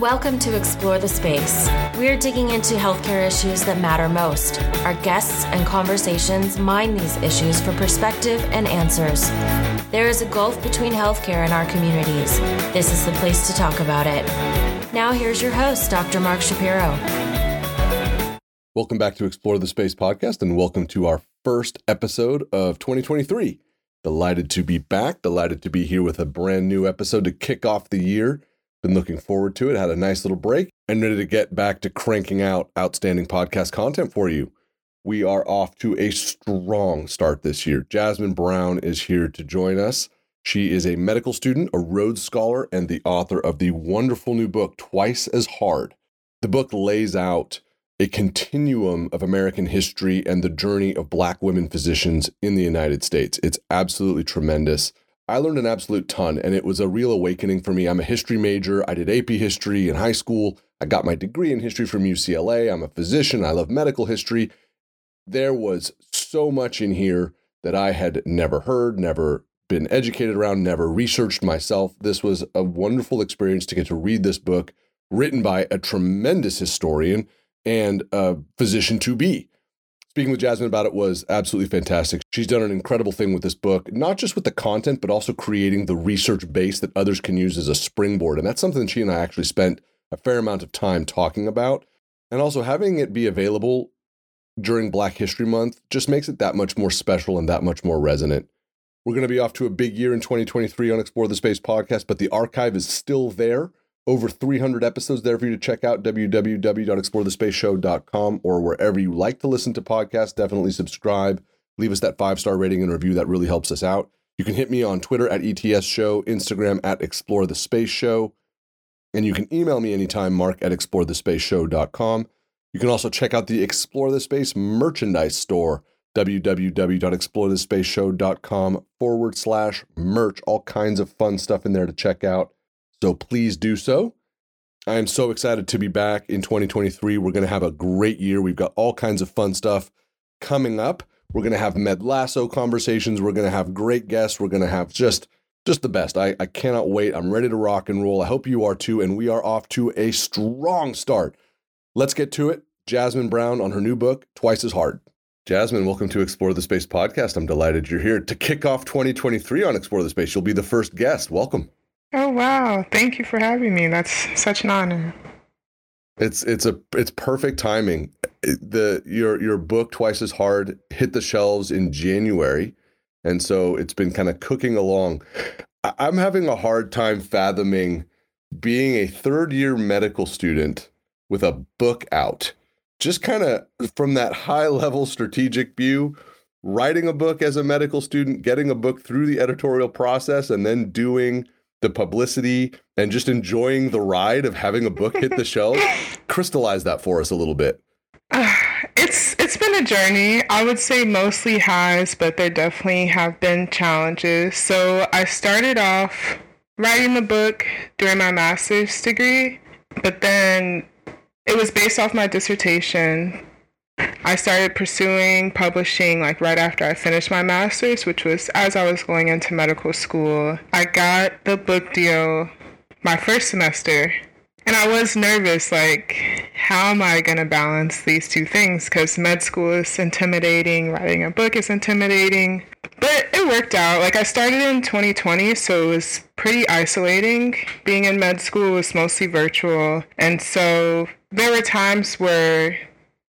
Welcome to Explore the Space. We're digging into healthcare issues that matter most. Our guests and conversations mine these issues for perspective and answers. There is a gulf between healthcare and our communities. This is the place to talk about it. Now, here's your host, Dr. Mark Shapiro. Welcome back to Explore the Space podcast, and welcome to our first episode of 2023. Delighted to be back, delighted to be here with a brand new episode to kick off the year. Been looking forward to it. Had a nice little break and ready to get back to cranking out outstanding podcast content for you. We are off to a strong start this year. Jasmine Brown is here to join us. She is a medical student, a Rhodes Scholar, and the author of the wonderful new book, Twice as Hard. The book lays out a continuum of American history and the journey of Black women physicians in the United States. It's absolutely tremendous. I learned an absolute ton, and it was a real awakening for me. I'm a history major. I did AP history in high school. I got my degree in history from UCLA. I'm a physician. I love medical history. There was so much in here that I had never heard, never been educated around, never researched myself. This was a wonderful experience to get to read this book written by a tremendous historian and a physician to be speaking with Jasmine about it was absolutely fantastic. She's done an incredible thing with this book, not just with the content, but also creating the research base that others can use as a springboard. And that's something she and I actually spent a fair amount of time talking about. And also having it be available during Black History Month just makes it that much more special and that much more resonant. We're going to be off to a big year in 2023 on Explore the Space podcast, but the archive is still there. Over 300 episodes there for you to check out www.explorethespaceshow.com or wherever you like to listen to podcasts. Definitely subscribe, leave us that five star rating and review. That really helps us out. You can hit me on Twitter at ETS Show, Instagram at Explore the Space Show, and you can email me anytime, mark at explorethespaceshow.com. You can also check out the Explore the Space merchandise store, www.explorethespaceshow.com forward slash merch. All kinds of fun stuff in there to check out. So please do so. I am so excited to be back in 2023. We're going to have a great year. We've got all kinds of fun stuff coming up. We're going to have Med Lasso conversations. We're going to have great guests. We're going to have just just the best. I, I cannot wait. I'm ready to rock and roll. I hope you are too. And we are off to a strong start. Let's get to it. Jasmine Brown on her new book, Twice as Hard. Jasmine, welcome to Explore the Space podcast. I'm delighted you're here to kick off 2023 on Explore the Space. You'll be the first guest. Welcome. Oh wow! Thank you for having me. That's such an honor. It's it's a it's perfect timing. The your your book twice as hard hit the shelves in January, and so it's been kind of cooking along. I'm having a hard time fathoming being a third year medical student with a book out. Just kind of from that high level strategic view, writing a book as a medical student, getting a book through the editorial process, and then doing the publicity and just enjoying the ride of having a book hit the shelves crystallize that for us a little bit. Uh, it's it's been a journey. I would say mostly highs but there definitely have been challenges. So i started off writing the book during my master's degree but then it was based off my dissertation I started pursuing publishing like right after I finished my master's, which was as I was going into medical school. I got the book deal my first semester, and I was nervous like, how am I going to balance these two things? Because med school is intimidating, writing a book is intimidating. But it worked out. Like, I started in 2020, so it was pretty isolating. Being in med school was mostly virtual. And so there were times where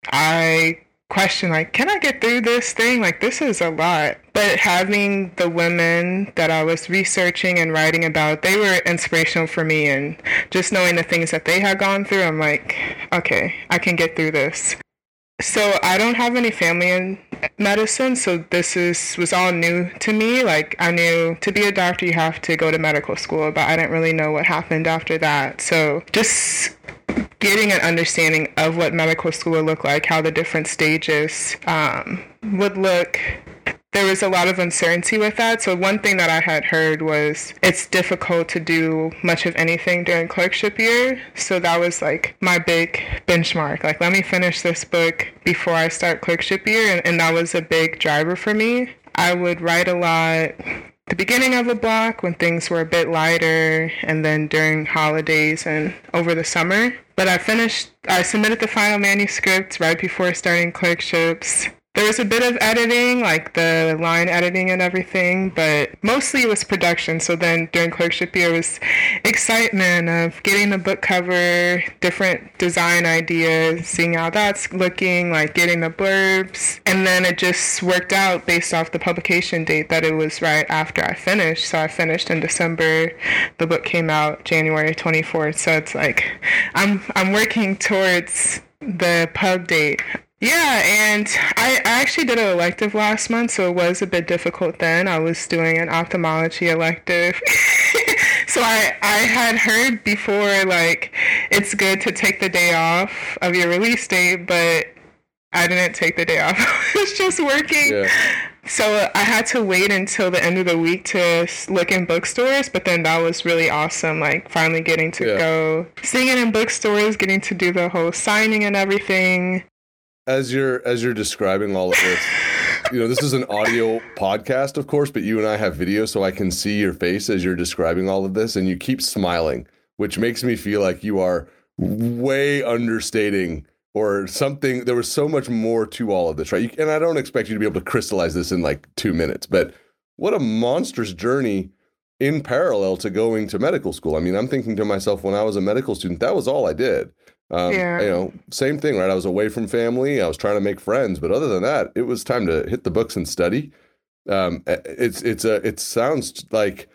I question like can i get through this thing? Like this is a lot. But having the women that i was researching and writing about they were inspirational for me. And just knowing the things that they had gone through i'm like okay i can get through this. So i don't have any family in medicine so this is was all new to me. Like i knew to be a doctor you have to go to medical school but i didn't really know what happened after that. So just getting an understanding of what medical school would look like, how the different stages um, would look. There was a lot of uncertainty with that. So, one thing that I had heard was it's difficult to do much of anything during clerkship year. So, that was like my big benchmark. Like, let me finish this book before I start clerkship year. And, and that was a big driver for me. I would write a lot the beginning of a block when things were a bit lighter and then during holidays and over the summer. But I finished, I submitted the final manuscript right before starting clerkships there was a bit of editing, like the line editing and everything, but mostly it was production. So then during clerkship year, was excitement of getting the book cover, different design ideas, seeing how that's looking, like getting the blurbs. And then it just worked out based off the publication date that it was right after I finished. So I finished in December. The book came out January 24th. So it's like I'm I'm working towards the pub date yeah, and I, I actually did an elective last month, so it was a bit difficult then. I was doing an ophthalmology elective. so I, I had heard before, like, it's good to take the day off of your release date, but I didn't take the day off. I was just working. Yeah. So I had to wait until the end of the week to look in bookstores, but then that was really awesome. Like finally getting to yeah. go seeing it in bookstores, getting to do the whole signing and everything as you're as you're describing all of this you know this is an audio podcast of course but you and i have video so i can see your face as you're describing all of this and you keep smiling which makes me feel like you are way understating or something there was so much more to all of this right? And i don't expect you to be able to crystallize this in like two minutes but what a monstrous journey in parallel to going to medical school. I mean i'm thinking to myself when i was a medical student that was all i did um, yeah. You know, same thing, right? I was away from family. I was trying to make friends, but other than that, it was time to hit the books and study. Um, it's it's a it sounds like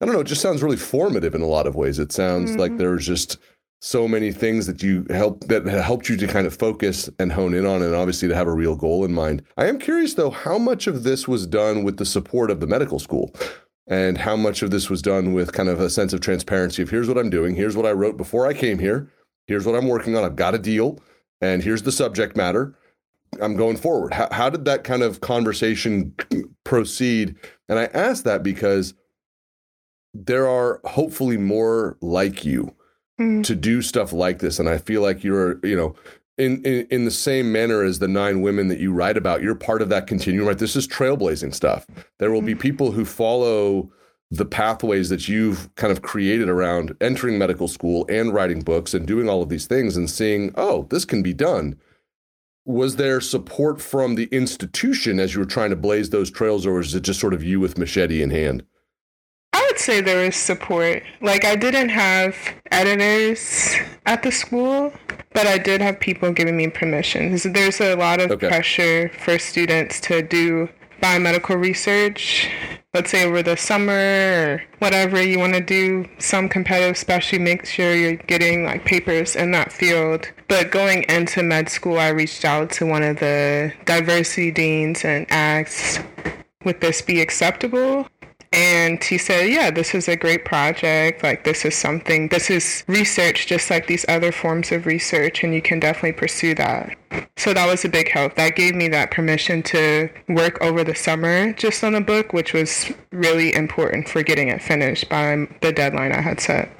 I don't know. It just sounds really formative in a lot of ways. It sounds mm-hmm. like there's just so many things that you help that helped you to kind of focus and hone in on, and obviously to have a real goal in mind. I am curious though, how much of this was done with the support of the medical school? And how much of this was done with kind of a sense of transparency of here's what I'm doing, here's what I wrote before I came here, Here's what I'm working on. I've got a deal, and here's the subject matter. I'm going forward. How, how did that kind of conversation proceed? And I ask that because there are hopefully more like you mm. to do stuff like this. And I feel like you're, you know, in, in, in the same manner as the nine women that you write about, you're part of that continuum, right? This is trailblazing stuff. There will be mm. people who follow the pathways that you've kind of created around entering medical school and writing books and doing all of these things and seeing, oh, this can be done. Was there support from the institution as you were trying to blaze those trails, or was it just sort of you with machete in hand? I would say there was support. Like, I didn't have editors at the school, but I did have people giving me permission. There's a lot of okay. pressure for students to do biomedical research, let's say over the summer or whatever you want to do, some competitive specialty, make sure you're getting like papers in that field. But going into med school, I reached out to one of the diversity deans and asked, would this be acceptable? And he said, Yeah, this is a great project. Like, this is something, this is research just like these other forms of research, and you can definitely pursue that. So that was a big help. That gave me that permission to work over the summer just on the book, which was really important for getting it finished by the deadline I had set.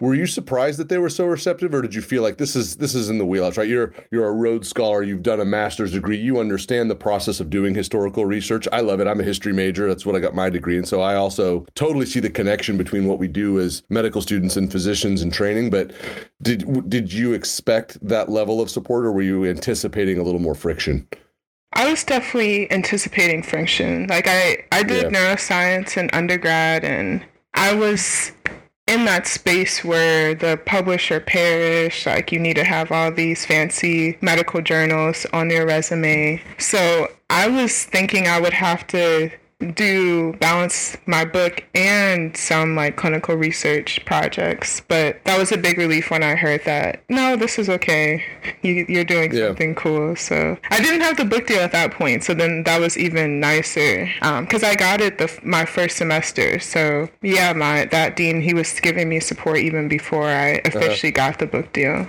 Were you surprised that they were so receptive, or did you feel like this is this is in the wheelhouse? Right, you're you're a Rhodes Scholar, you've done a master's degree, you understand the process of doing historical research. I love it. I'm a history major. That's what I got my degree in. So I also totally see the connection between what we do as medical students and physicians in training. But did did you expect that level of support, or were you anticipating a little more friction? I was definitely anticipating friction. Like I, I did yeah. neuroscience in undergrad, and I was in that space where the publisher perish, like you need to have all these fancy medical journals on your resume. So I was thinking I would have to do balance my book and some like clinical research projects. But that was a big relief when I heard that no, this is okay. You, are doing yeah. something cool. So I didn't have the book deal at that point. So then that was even nicer because um, I got it the, my first semester. So yeah, my that dean he was giving me support even before I uh-huh. officially uh-huh. got the book deal.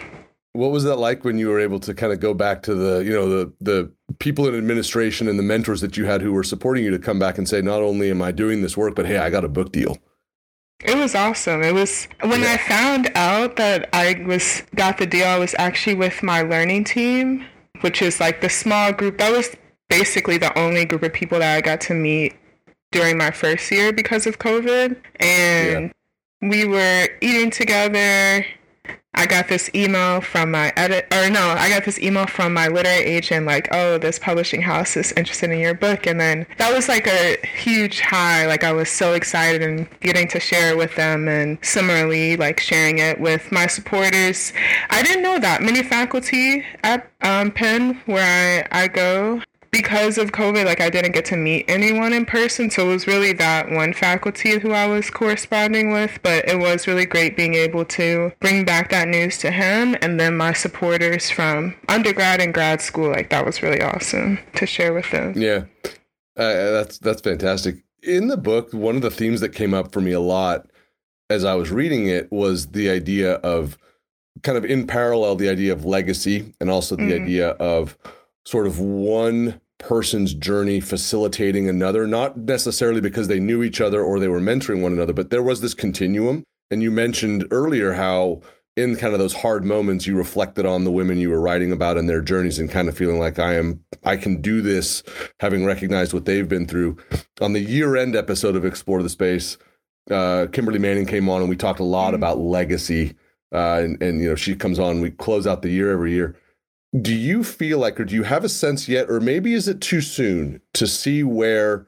What was that like when you were able to kind of go back to the, you know, the the people in administration and the mentors that you had who were supporting you to come back and say, not only am I doing this work, but hey, I got a book deal. It was awesome. It was when yeah. I found out that I was got the deal, I was actually with my learning team, which is like the small group. That was basically the only group of people that I got to meet during my first year because of COVID. And yeah. we were eating together I got this email from my edit, or no, I got this email from my literary agent, like, oh, this publishing house is interested in your book. And then that was like a huge high. Like, I was so excited and getting to share it with them, and similarly, like, sharing it with my supporters. I didn't know that many faculty at um, Penn, where I, I go, because of COVID, like I didn't get to meet anyone in person. So it was really that one faculty who I was corresponding with. But it was really great being able to bring back that news to him and then my supporters from undergrad and grad school. Like that was really awesome to share with them. Yeah. Uh, that's that's fantastic. In the book, one of the themes that came up for me a lot as I was reading it was the idea of kind of in parallel the idea of legacy and also the mm-hmm. idea of sort of one person's journey facilitating another, not necessarily because they knew each other or they were mentoring one another, but there was this continuum. And you mentioned earlier how in kind of those hard moments you reflected on the women you were writing about and their journeys and kind of feeling like I am I can do this having recognized what they've been through. On the year-end episode of Explore the Space, uh, Kimberly Manning came on and we talked a lot mm-hmm. about legacy. Uh, and, and you know she comes on. We close out the year every year do you feel like, or do you have a sense yet, or maybe is it too soon to see where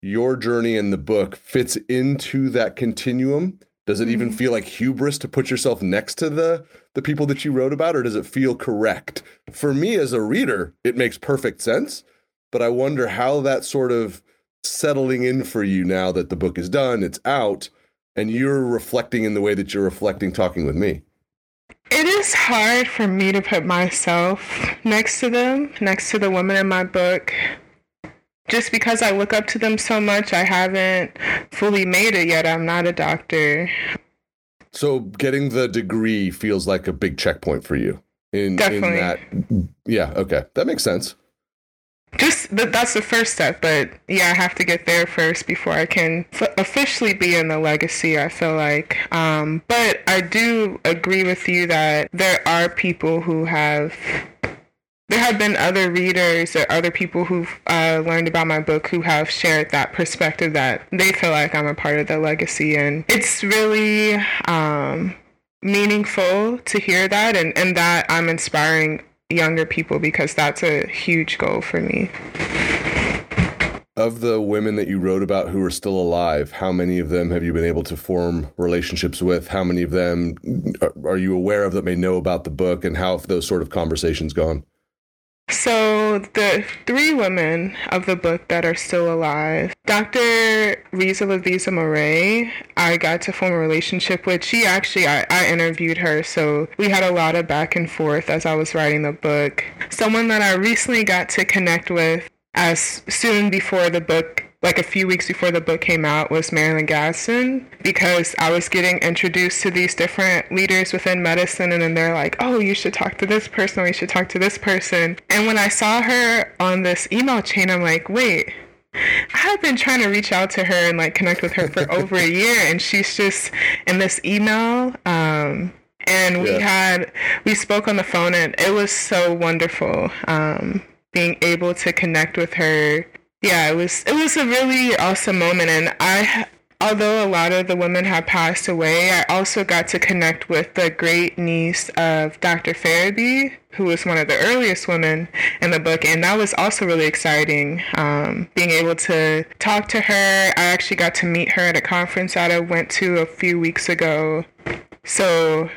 your journey in the book fits into that continuum? Does it even mm-hmm. feel like hubris to put yourself next to the the people that you wrote about, or does it feel correct? For me as a reader, it makes perfect sense, but I wonder how that sort of settling in for you now that the book is done, it's out, and you're reflecting in the way that you're reflecting talking with me. It is hard for me to put myself next to them, next to the women in my book. Just because I look up to them so much, I haven't fully made it yet. I'm not a doctor. So getting the degree feels like a big checkpoint for you. In, Definitely. In that, yeah, okay. That makes sense just that's the first step but yeah i have to get there first before i can f- officially be in the legacy i feel like. Um, but i do agree with you that there are people who have there have been other readers or other people who've uh, learned about my book who have shared that perspective that they feel like i'm a part of the legacy. And it's really um, meaningful to hear that and, and that i'm inspiring younger people because that's a huge goal for me. Of the women that you wrote about who are still alive, how many of them have you been able to form relationships with? How many of them uh, are you aware of that may know about the book, and how have those sort of conversations gone? So, the three women of the book that are still alive, Dr. Risa Lavizzo-Mourey, I got to form a relationship with. She actually, I, I interviewed her, so we had a lot of back and forth as I was writing the book. Someone that I recently got to connect with as soon before the book like a few weeks before the book came out was Marilyn Gaston because I was getting introduced to these different leaders within medicine and then they're like, oh, you should talk to this person or you should talk to this person. And when I saw her on this email chain, I'm like, wait, I have been trying to reach out to her and like connect with her for over a year and she's just in this email. Um, and we yeah. had, we spoke on the phone and it was so wonderful. Um, being able to connect with her yeah, it was it was a really awesome moment, and I although a lot of the women have passed away, I also got to connect with the great niece of Dr. Ferebee, who was one of the earliest women in the book, and that was also really exciting. Um, being able to talk to her, I actually got to meet her at a conference that I went to a few weeks ago. So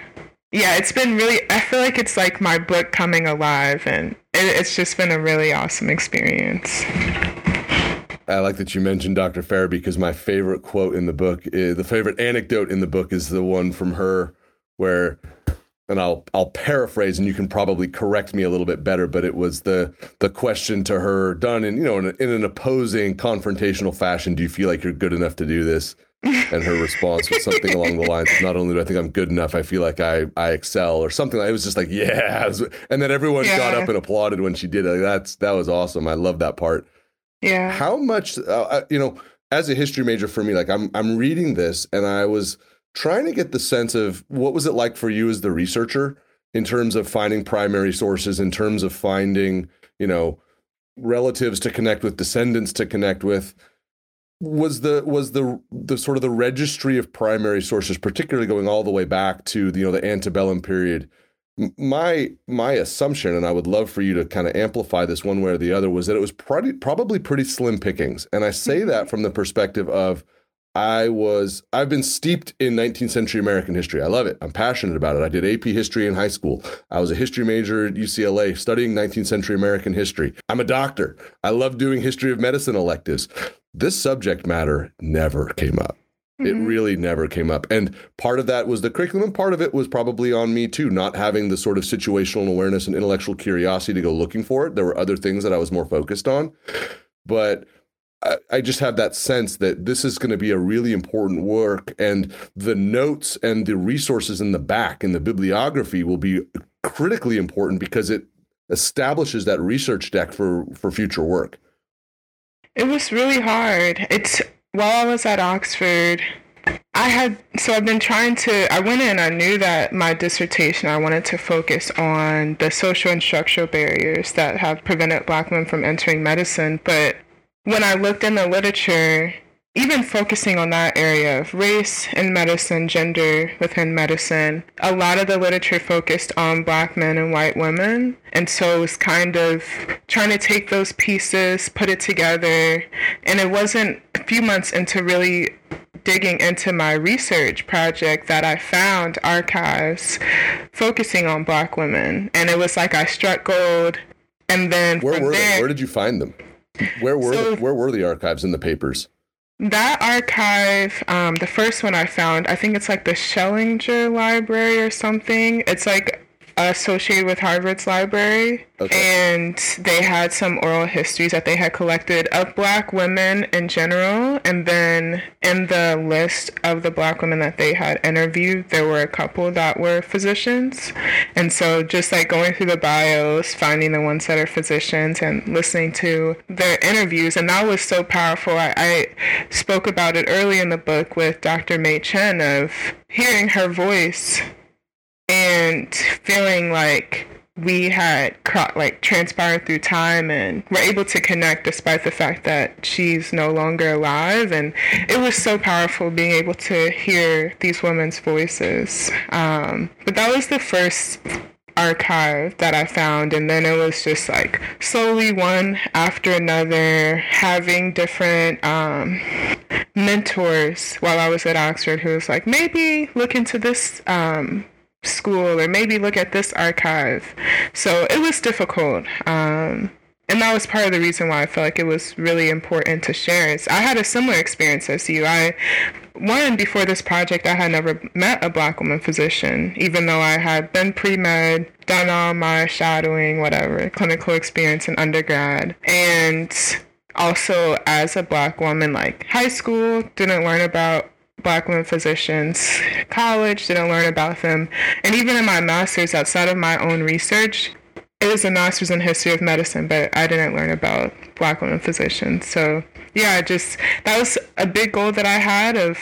yeah, it's been really, I feel like it's like my book coming alive, and it, it's just been a really awesome experience. I like that you mentioned Dr. Ferebee because my favorite quote in the book, is, the favorite anecdote in the book is the one from her where, and I'll I'll paraphrase, and you can probably correct me a little bit better, but it was the the question to her done in you know in, a, in an opposing confrontational fashion. Do you feel like you're good enough to do this? And her response was something along the lines of, "Not only do I think I'm good enough, I feel like I I excel," or something. It was just like, "Yeah," and then everyone yeah. got up and applauded when she did it. Like, that's that was awesome. I love that part. Yeah. How much, uh, uh, you know, as a history major for me, like I'm, I'm reading this and I was trying to get the sense of what was it like for you as the researcher in terms of finding primary sources, in terms of finding, you know, relatives to connect with, descendants to connect with. was the was the the sort of the registry of primary sources, particularly going all the way back to the, you know the antebellum period. My my assumption, and I would love for you to kind of amplify this one way or the other, was that it was pretty, probably pretty slim pickings, and I say that from the perspective of I was I've been steeped in 19th century American history. I love it. I'm passionate about it. I did AP history in high school. I was a history major at UCLA studying 19th century American history. I'm a doctor. I love doing history of medicine electives. This subject matter never came up. Mm-hmm. It really never came up. And part of that was the curriculum, and part of it was probably on me too, not having the sort of situational awareness and intellectual curiosity to go looking for it. There were other things that I was more focused on. But I just have that sense that this is going to be a really important work, and the notes and the resources in the back and the bibliography will be critically important because it establishes that research deck for for future work. It was really hard. It's while I was at Oxford, I had so I've been trying to I went in I knew that my dissertation I wanted to focus on the social and structural barriers that have prevented black women from entering medicine, but when I looked in the literature, even focusing on that area of race in medicine, gender within medicine, a lot of the literature focused on black men and white women. And so it was kind of trying to take those pieces, put it together. And it wasn't a few months into really digging into my research project that I found archives focusing on black women. And it was like I struck gold. And then where were there, they? Where did you find them? Where were so, the, where were the archives in the papers? That archive, um, the first one I found, I think it's like the Schlesinger Library or something. It's like associated with Harvard's library. Okay. And they had some oral histories that they had collected of black women in general. And then in the list of the black women that they had interviewed, there were a couple that were physicians. And so just like going through the bios, finding the ones that are physicians and listening to their interviews. And that was so powerful. I, I spoke about it early in the book with Dr. May Chinn of hearing her voice and feeling like we had like transpired through time and were able to connect despite the fact that she's no longer alive. And it was so powerful being able to hear these women's voices. Um, but that was the first archive that I found. And then it was just like slowly one after another having different um, mentors while I was at Oxford who was like maybe look into this um, school or maybe look at this archive. So it was difficult. Um, and that was part of the reason why I felt like it was really important to share. Is I had a similar experience as you. I one before this project, I had never met a black woman physician, even though I had been pre med, done all my shadowing, whatever, clinical experience in undergrad, and also as a black woman, like high school, didn't learn about black women physicians. College, didn't learn about them. And even in my master's, outside of my own research, it was a master's in history of medicine, but I didn't learn about black women physicians. So yeah, just that was a big goal that I had of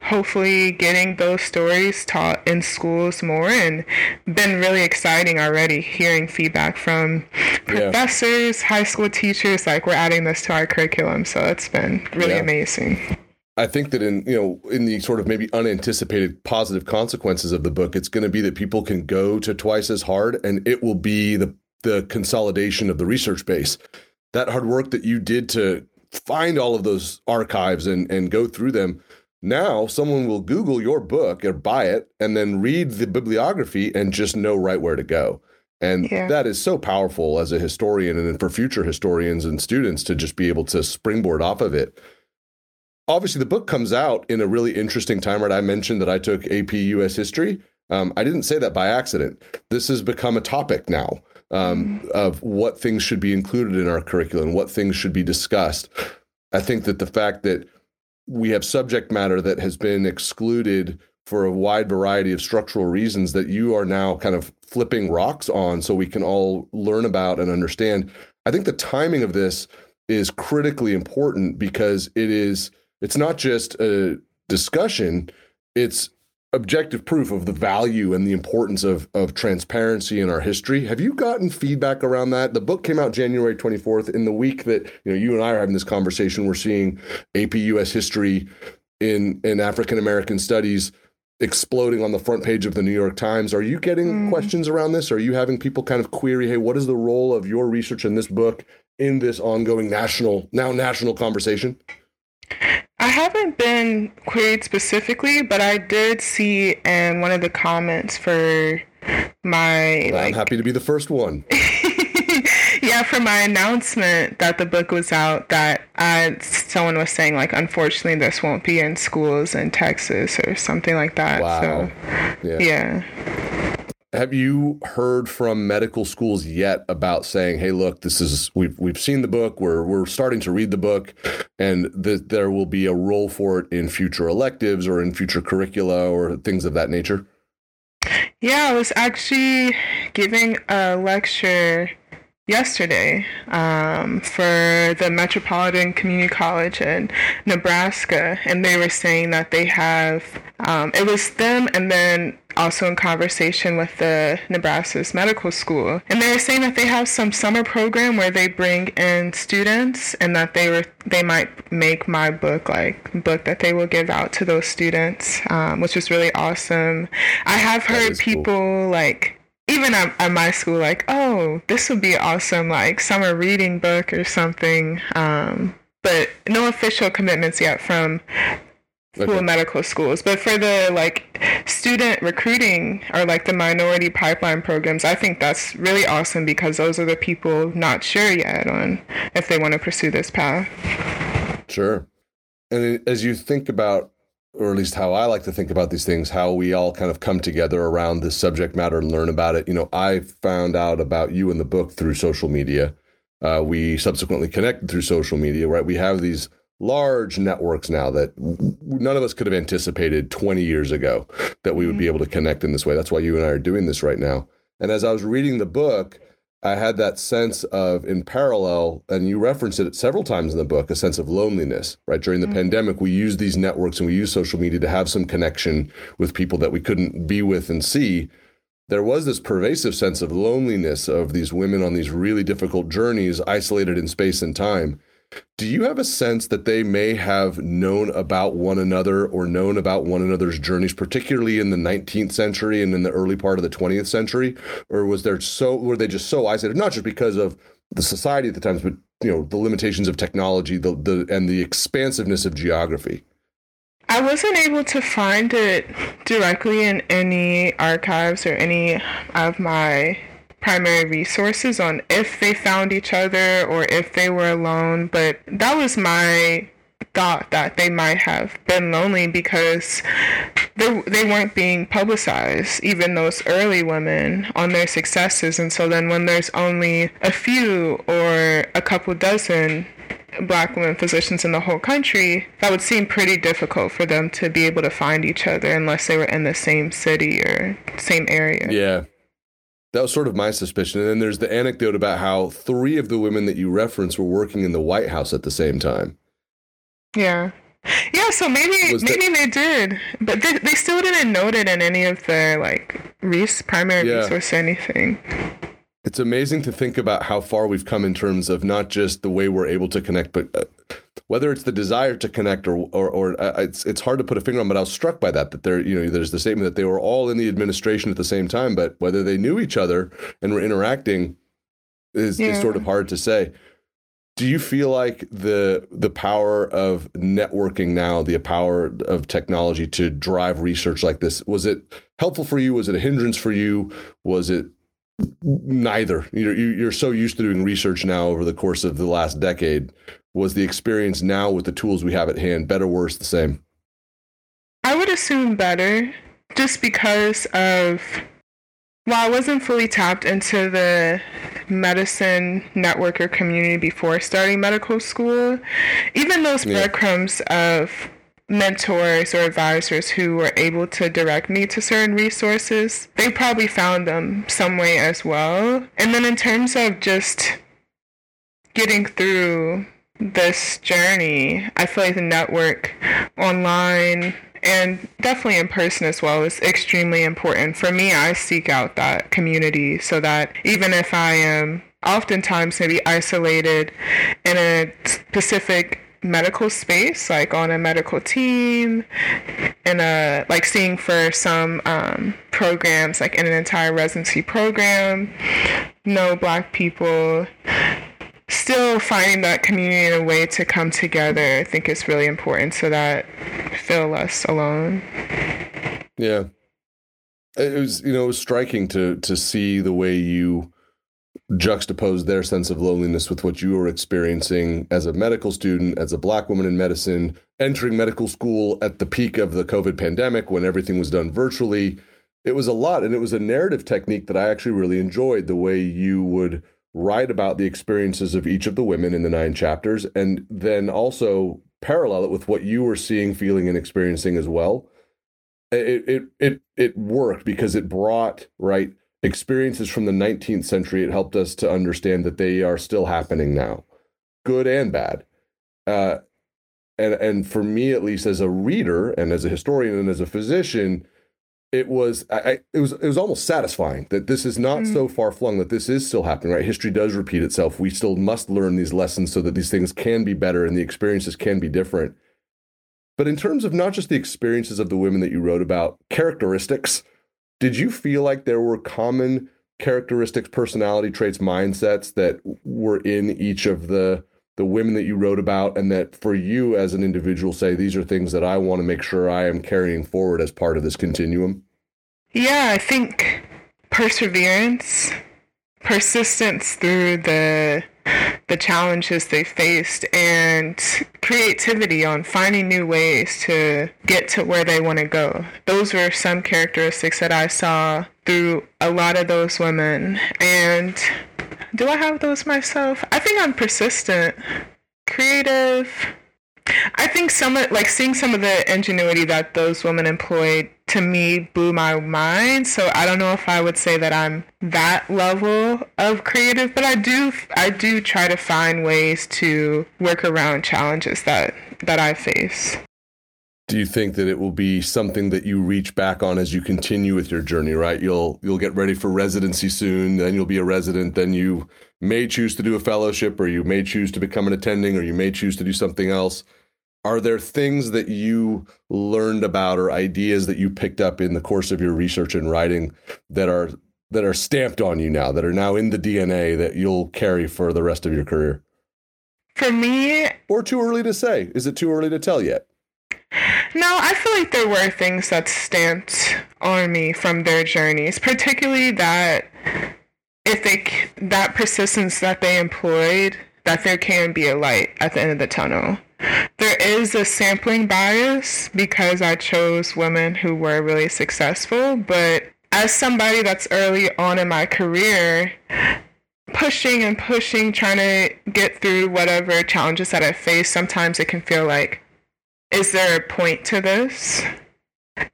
hopefully getting those stories taught in schools more and been really exciting already hearing feedback from professors, yeah. high school teachers, like we're adding this to our curriculum. So it's been really yeah. amazing. I think that in you know in the sort of maybe unanticipated positive consequences of the book, it's going to be that people can go to twice as hard, and it will be the the consolidation of the research base. That hard work that you did to find all of those archives and and go through them. Now someone will Google your book or buy it, and then read the bibliography and just know right where to go. And yeah. that is so powerful as a historian and then for future historians and students to just be able to springboard off of it obviously the book comes out in a really interesting time right? I mentioned that i took ap us history. Um, i didn't say that by accident. This has become a topic now um, of what things should be included in our curriculum what things should be discussed. I think that the fact that we have subject matter that has been excluded for a wide variety of structural reasons that you are now kind of flipping rocks on so we can all learn about and understand. I think the timing of this is critically important because it is it's not just a discussion, it's objective proof of the value and the importance of of transparency in our history. Have you gotten feedback around that? The book came out January 24th. In the week that you know you and I are having this conversation, we're seeing AP US history in in African American studies exploding on the front page of the New York Times. Are you getting mm. questions around this? Are you having people kind of query, hey, what is the role of your research in this book in this ongoing national now national conversation? I haven't been queried specifically, but I did see in one of the comments for my well, like I'm happy to be the first one. yeah, for my announcement that the book was out, that uh, someone was saying like, unfortunately, this won't be in schools in Texas or something like that. Wow. So, yeah. yeah. Have you heard from medical schools yet about saying, "Hey, look, this is we've we've seen the book. We're we're starting to read the book, and that there will be a role for it in future electives or in future curricula or things of that nature." Yeah, I was actually giving a lecture yesterday um, for the Metropolitan Community College in Nebraska, and they were saying that they have um, it was them, and then also in conversation with the Nebraska's medical school, and they were saying that they have some summer program where they bring in students, and that they were they might make my book like book that they will give out to those students, um, which was really awesome. I have heard people cool. like even at, at, my school, like, oh, this would be awesome, like summer reading book or something. Um, but no official commitments yet from school okay. medical schools. But for the like student recruiting or like the minority pipeline programs, I think that's really awesome because those are the people not sure yet on if they want to pursue this path. Sure. And as you think about or at least how I like to think about these things, how we all kind of come together around this subject matter and learn about it. You know, I found out about you in the book through social media. Uh, we subsequently connected through social media, right? We have these large networks now that none of us could have anticipated 20 years ago that we would be mm-hmm. able to connect in this way. That's why you and I are doing this right now. And as I was reading the book, I had that sense of, in parallel, and you reference it several times in the book, a sense of loneliness, right? During the mm-hmm. pandemic, we used these networks and we used social media to have some connection with people that we couldn't be with and see. There was this pervasive sense of loneliness of these women on these really difficult journeys, isolated in space and time. Do you have a sense that they may have known about one another or known about one another's journeys, particularly in the 19th century and in the early part of the 20th century? Or was there so were they just so isolated, not just because of the society at the times, but you know, the limitations of technology, the, the and the expansiveness of geography? I wasn't able to find it directly in any archives or any of my primary resources on if they found each other or if they were alone, but that was my thought that they might have been lonely because they, they weren't being publicized, even those early women, on their successes. And so then when there's only a few or a couple dozen black women physicians in the whole country, that would seem pretty difficult for them to be able to find each other unless they were in the same city or same area. Yeah. That was sort of my suspicion. And then there's the anecdote about how three of the women that you reference were working in the White House at the same time. Yeah. Yeah, so maybe was maybe that... they did, but they, they still didn't note it in any of their like res- primary yeah. resource or anything. It's amazing to think about how far we've come in terms of not just the way we're able to connect, but uh, whether it's the desire to connect or or, or uh, it's it's hard to put a finger on. But I was struck by that that there you know there's the statement that they were all in the administration at the same time, but whether they knew each other and were interacting is, yeah. is sort of hard to say. Do you feel like the the power of networking now, the power of technology to drive research like this, was it helpful for you? Was it a hindrance for you? Was it neither. You're, you're so used to doing research now over the course of the last decade. Was the experience now with the tools we have at hand better, worse, the same? I would assume better, just because of. Well, I wasn't fully tapped into the medicine network or community before starting medical school. Even those breadcrumbs of mentors or advisors who were able to direct me to certain resources, they probably found them some way as well. And then in terms of just getting through this journey, I feel like the network online and definitely in person as well is extremely important. For me, I seek out that community so that even if I am oftentimes maybe isolated in a specific medical space, like on a medical team, in a like seeing for some um, programs, like in an entire residency program, no black people. Still finding that community and a way to come together, I think is really important so that feel less alone. Yeah. It was, you know, it was striking to to see the way you juxtapose their sense of loneliness with what you were experiencing as a medical student, as a black woman in medicine, entering medical school at the peak of the COVID pandemic when everything was done virtually. It was a lot. And it was a narrative technique that I actually really enjoyed the way you would write about the experiences of each of the women in the nine chapters and then also parallel it with what you were seeing, feeling, and experiencing as well. It it it it worked because it brought right experiences from the 19th century, it helped us to understand that they are still happening now, good and bad. Uh, and and for me, at least, as a reader and as a historian and as a physician, it was I, it was it was almost satisfying that this is not mm. so far flung that this is still happening. Right, history does repeat itself. We still must learn these lessons so that these things can be better and the experiences can be different. But in terms of not just the experiences of the women that you wrote about, characteristics did you feel like there were common characteristics, personality traits, mindsets that were in each of the the women that you wrote about and that for you as an individual say these are things that I want to make sure I am carrying forward as part of this continuum? Yeah, I think perseverance, persistence through the the challenges they faced and creativity on finding new ways to get to where they want to go. Those were some characteristics that I saw through a lot of those women. And do I have those myself? I think I'm persistent, creative, I think some of like seeing some of the ingenuity that those women employed to me blew my mind. So I don't know if I would say that I'm that level of creative, but I do I do try to find ways to work around challenges that that I face. Do you think that it will be something that you reach back on as you continue with your journey, right? You'll you'll get ready for residency soon, then you'll be a resident, then you may choose to do a fellowship or you may choose to become an attending or you may choose to do something else are there things that you learned about or ideas that you picked up in the course of your research and writing that are that are stamped on you now that are now in the DNA that you'll carry for the rest of your career? For me, or too early to say. Is it too early to tell yet? No, I feel like there were things that stamped on me from their journeys, particularly that if they that persistence that they employed, that there can be a light at the end of the tunnel. Is a sampling bias because I chose women who were really successful, but as somebody that's early on in my career, pushing and pushing, trying to get through whatever challenges that I face, sometimes it can feel like, is there a point to this?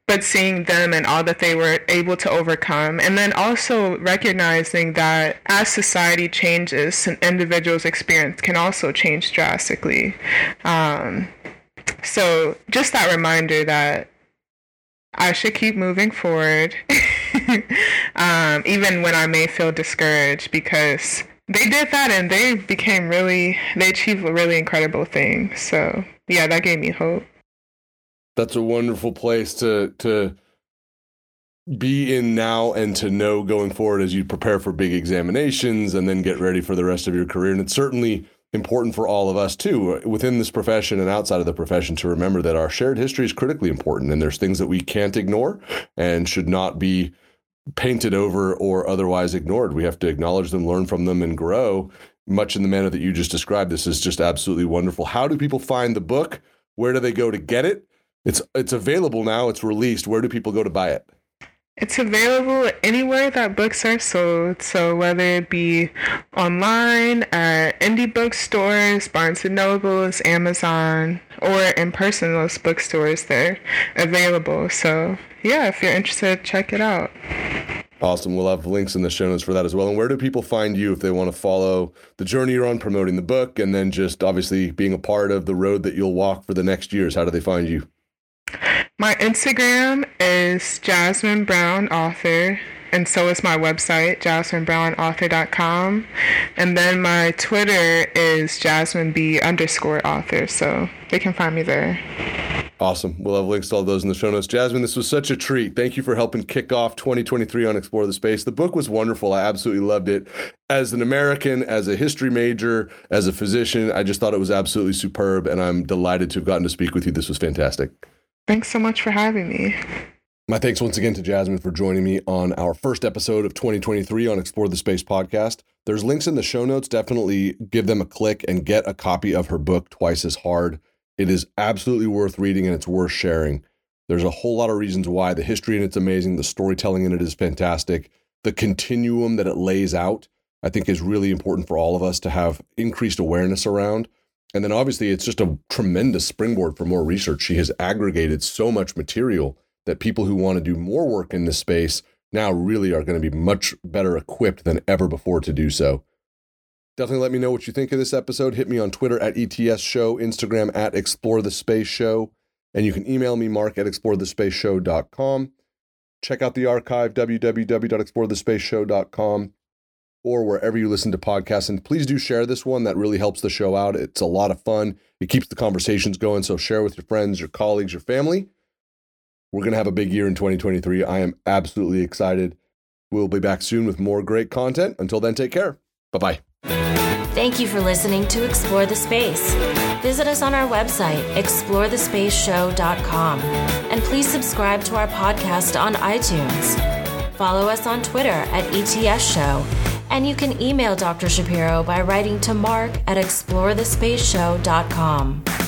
But seeing them and all that they were able to overcome. And then also recognizing that as society changes an individual's experience can also change drastically. Um, so just that reminder that i should keep moving forward um, even when i may feel discouraged because they did that and they became really they achieved a really incredible things. So yeah that gave me hope that's a wonderful place to to be in now and to know going forward as you prepare for big examinations and then get ready for the rest of your career. And it's certainly important for all of us too within this profession and outside of the profession to remember that our shared history is critically important and there's things that we can't ignore and should not be painted over or otherwise ignored. We have to acknowledge them, learn from them and grow much in the manner that you just described. This is just absolutely wonderful. How do people find the book? Where do they go to get it? It's it's available now. It's released. Where do people go to buy it? It's available anywhere that books are sold. So whether it be online, at indie bookstores, Barnes and Nobles, Amazon, or in person, those bookstores, they're available. So yeah, if you're interested, check it out. Awesome. We'll have links in the show notes for that as well. And where do people find you if they want to follow the journey you're on promoting the book and then just obviously being a part of the road that you'll walk for the next years? How do they find you? My Instagram is Jasmine Brown Author, and so is my website, jasminebrownauthor.com. And then my Twitter is Jasmine B underscore author, so they can find me there. Awesome. We'll have links to all those in the show notes. Jasmine, this was such a treat. Thank you for helping kick off 2023 on Explore the Space. The book was wonderful. I absolutely loved it. As an American, as a history major, as a physician, I just thought it was absolutely superb, and I'm delighted to have gotten to speak with you. This was fantastic. Thanks so much for having me. My thanks once again to Jasmine for joining me on our first episode of 2023 on Explore the Space podcast. There's links in the show notes. Definitely give them a click and get a copy of her book, Twice as Hard. It is absolutely worth reading and it's worth sharing. There's a whole lot of reasons why. The history in it's amazing. The storytelling in it is fantastic. The continuum that it lays out, I think, is really important for all of us to have increased awareness around. And then obviously, it's just a tremendous springboard for more research. She has aggregated so much material that people who want to do more work in this space now really are going to be much better equipped than ever before to do so. Definitely let me know what you think of this episode. Hit me on Twitter at ETS Show, Instagram at Explore the Space Show, and you can email me, mark at explorethespaceshow.com. Check out the archive, www.explorethespaceshow.com, or wherever you listen to podcasts. And please do share this one. That really helps the show out. It's a lot of fun. It keeps the conversations going. So share with your friends, your colleagues, your family. We're going to have a big year in 2023. I am absolutely excited. We'll be back soon with more great content. Until then, take care. Bye bye. Thank you for listening to Explore the Space. Visit us on our website, explorethespaceshow.com, and please subscribe to our podcast on iTunes. Follow us on Twitter at ETS Show, and you can email Dr. Shapiro by writing to mark at explorethespaceshow.com.